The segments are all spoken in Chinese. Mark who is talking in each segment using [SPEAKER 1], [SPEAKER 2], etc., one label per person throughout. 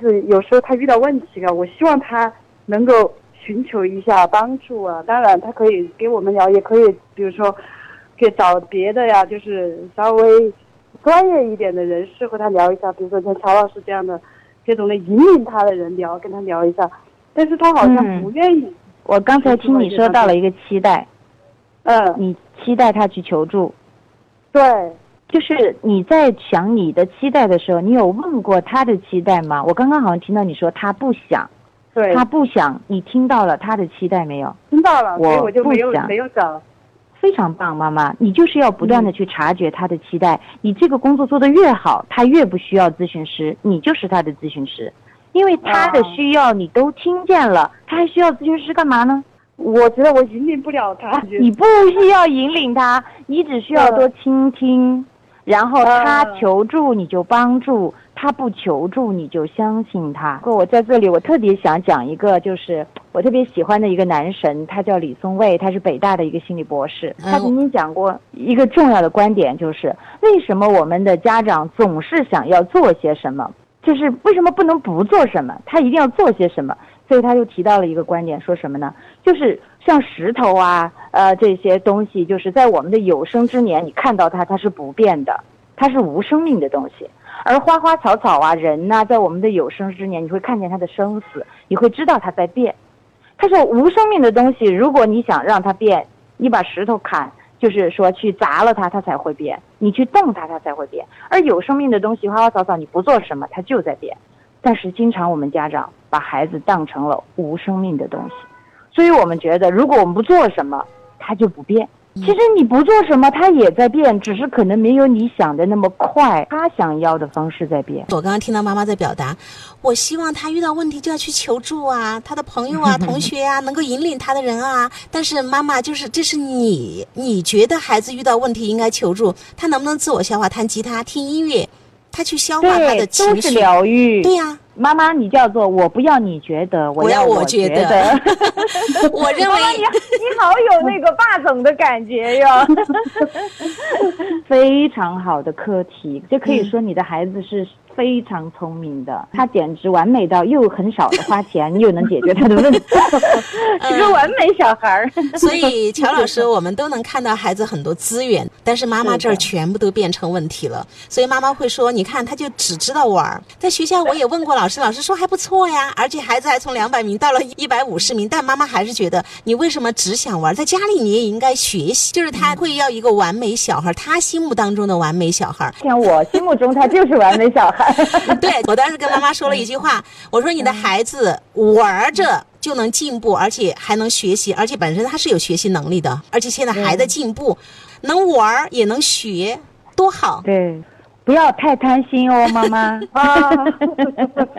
[SPEAKER 1] 就是有时候他遇到问题了，我希望他能够寻求一下帮助啊。当然，他可以给我们聊，也可以，比如说，给找别的呀，就是稍微专业一点的人士和他聊一下。比如说像乔老师这样的，这种的引领他的人聊，跟他聊一下。但是他好像不愿意。
[SPEAKER 2] 我刚才听你说到了一个期待，
[SPEAKER 1] 嗯，
[SPEAKER 2] 你期待他去求助。
[SPEAKER 1] 对，
[SPEAKER 2] 就是你在想你的期待的时候，你有问过他的期待吗？我刚刚好像听到你说他不想，
[SPEAKER 1] 对，
[SPEAKER 2] 他不想。你听到了他的期待没有？
[SPEAKER 1] 听到了，所以我就没有
[SPEAKER 2] 不想
[SPEAKER 1] 没有找。
[SPEAKER 2] 非常棒，妈妈，你就是要不断的去察觉他的期待。你这个工作做得越好，他越不需要咨询师，你就是他的咨询师，因为他的
[SPEAKER 1] 哦
[SPEAKER 2] 需要你都听见了，他还需要咨询师干嘛呢？
[SPEAKER 1] 我觉得我引领不了他。
[SPEAKER 2] 你不需要引领他，你只需要多倾听，然后他
[SPEAKER 1] 嗯
[SPEAKER 2] 求助你就帮助，他不求助你就相信他。不过我在这里，我特别想讲一个，就是我特别喜欢的一个男神，他叫李松蔚，他是北大的一个心理博士。
[SPEAKER 3] 嗯
[SPEAKER 2] 他曾经讲过一个重要的观点，就是为什么我们的家长总是想要做些什么，就是为什么不能不做什么，他一定要做些什么。所以他就提到了一个观点，说什么呢？就是像石头啊，呃，这些东西，就是在我们的有生之年，你看到它，它是不变的，它是无生命的东西。而花花草草啊，人呐、在我们的有生之年，你会看见它的生死，你会知道它在变。他说无生命的东西，如果你想让它变，你把石头砍，就是说去砸了它，它才会变；你去动它，它才会变。而有生命的东西，花花草草，你不做什么，它就在变。但是经常我们家长把孩子当成了无生命的东西，所以我们觉得如果我们不做什么，他就不变。其实你不做什么，他也在变，只是可能没有你想的那么快，他想要的方式在变。
[SPEAKER 3] 我刚刚听到妈妈在表达，我希望他遇到问题就要去求助啊，他的朋友啊、同学啊，能够引领他的人啊。但是妈妈就是，这是你，你觉得孩子遇到问题应该求助，他能不能自我消化？弹吉他、听音乐，他去消化他的
[SPEAKER 2] 对，
[SPEAKER 3] 情绪。
[SPEAKER 2] 都是疗愈。
[SPEAKER 3] 对呀、
[SPEAKER 2] 妈妈，你叫做我不要你觉得，
[SPEAKER 3] 我
[SPEAKER 2] 要我
[SPEAKER 3] 觉
[SPEAKER 2] 得。
[SPEAKER 3] 我认为
[SPEAKER 2] 妈妈，你你好有那个霸总的感觉哟，非常好的课题，这可以说你的孩子是非常聪明的，他简直完美到又很少的花钱，又能解决他的问题，是个完美小孩儿。
[SPEAKER 3] 所以乔老师，我们都能看到孩子很多资源，但是妈妈这儿全部都变成问题了。所以妈妈会说：“你看，他就只知道玩儿。在学校我也问过老师，老师说还不错呀，而且孩子还从两百名到了一百五十名。但妈妈还是觉得，你为什么只想玩？在家里你也应该学习。就是他会要一个完美小孩，他心目当中的完美小孩。
[SPEAKER 2] 像我心目中他就是完美小孩。
[SPEAKER 3] 对我当时跟妈妈说了一句话，我说你的孩子玩着就能进步，而且还能学习，而且本身他是有学习能力的，而且现在还在进步，能玩儿也能学，多好！
[SPEAKER 2] 对，不要太贪心哦，妈妈。
[SPEAKER 1] 啊，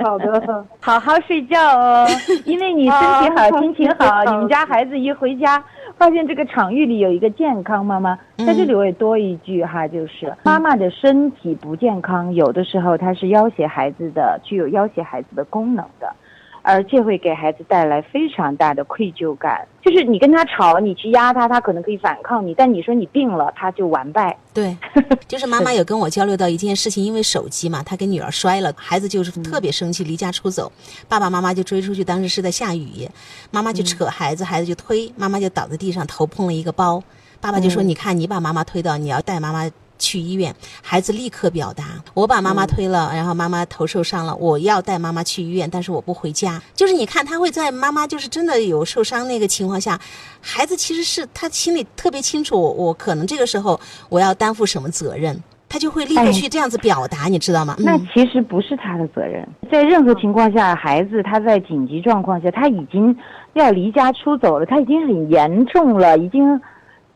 [SPEAKER 1] 好的，
[SPEAKER 2] 好好睡觉哦，因为你身体好、
[SPEAKER 1] 啊
[SPEAKER 2] 心情，好你们家孩子一回家，发现这个场域里有一个健康妈妈，
[SPEAKER 3] 嗯
[SPEAKER 2] 在这里我也多一句哈，就是妈妈的身体不健康，有的时候它是要挟孩子的，具有要挟孩子的功能的。而且会给孩子带来非常大的愧疚感，就是你跟他吵，你去压他，他可能可以反抗你，但你说你病了，他就完败。
[SPEAKER 3] 对，就是妈妈有跟我交流到一件事情，因为手机嘛，她跟女儿摔了，孩子就是特别生气，离家出走，爸爸妈妈就追出去，当时是在下雨，妈妈就扯孩子，孩子就推，妈妈就倒在地上，头碰了一个包，爸爸就说：“你看，你把妈妈推倒，你要带妈妈。”去医院，孩子立刻表达：“我把妈妈推了，然后妈妈头受伤了，我要带妈妈去医院，但是我不回家。”就是你看，他会在妈妈就是真的有受伤那个情况下，孩子其实是他心里特别清楚，我我可能这个时候我要担负什么责任，他就会立刻去这样子表达，你知道吗？
[SPEAKER 2] 那
[SPEAKER 3] 嗯，
[SPEAKER 2] 其实不是他的责任，在任何情况下，孩子他在紧急状况下，他已经要离家出走了，他已经很严重了，已经。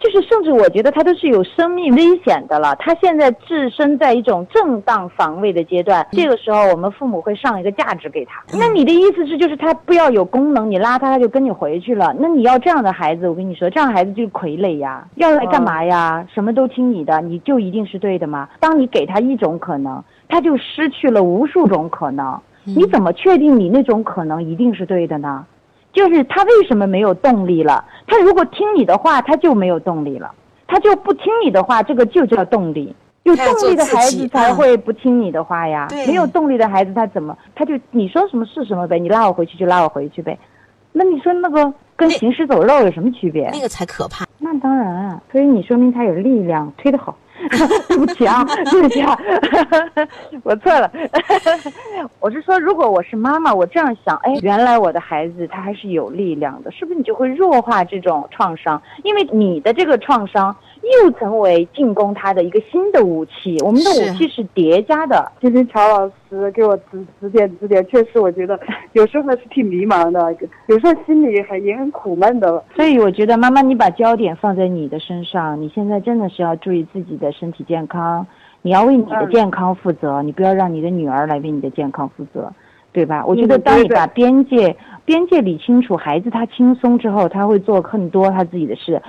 [SPEAKER 2] 就是，甚至我觉得他都是有生命危险的了。他现在置身在一种正当防卫的阶段，这个时候我们父母会上一个价值给他。那你的意思是，就是他不要有功能，你拉他他就跟你回去了。那你要这样的孩子，我跟你说，这样孩子就是傀儡呀，要来干嘛呀？什么都听你的，你就一定是对的吗？当你给他一种可能，他就失去了无数种可能。你怎么确定你那种可能一定是对的呢？就是他为什么没有动力了？他如果听你的话，他就没有动力了；他就不听你的话，这个就叫动力。有动力的孩子才
[SPEAKER 3] 嗯
[SPEAKER 2] 会不听你的话呀。
[SPEAKER 3] 对
[SPEAKER 2] 没有动力的孩子他怎么他就你说什么是什么呗，你拉我回去就拉我回去呗。那你说那个跟行尸走肉有什么区别？
[SPEAKER 3] 那个才可怕。
[SPEAKER 2] 那当然啊，所以你说明他有力量，推得好。对 不起啊，对不起啊，我错了。我是说，如果我是妈妈，我这样想，哎，原来我的孩子他还是有力量的，是不是你就会弱化这种创伤？因为你的这个创伤又成为进攻他的一个新的武器。我们的武器是叠加的，
[SPEAKER 1] 今天乔老师给我指指点指点，确实我觉得有时候还是挺迷茫的，有时候心里还也很苦闷的。
[SPEAKER 2] 所以我觉得妈妈，你把焦点放在你的身上，你现在真的是要注意自己的身体健康，你要为你的
[SPEAKER 1] 嗯
[SPEAKER 2] 健康负责，你不要让你的女儿来为你的健康负责，对吧？我觉得当你把边界边界理清楚，孩子他轻松之后，他会做更多他自己的事。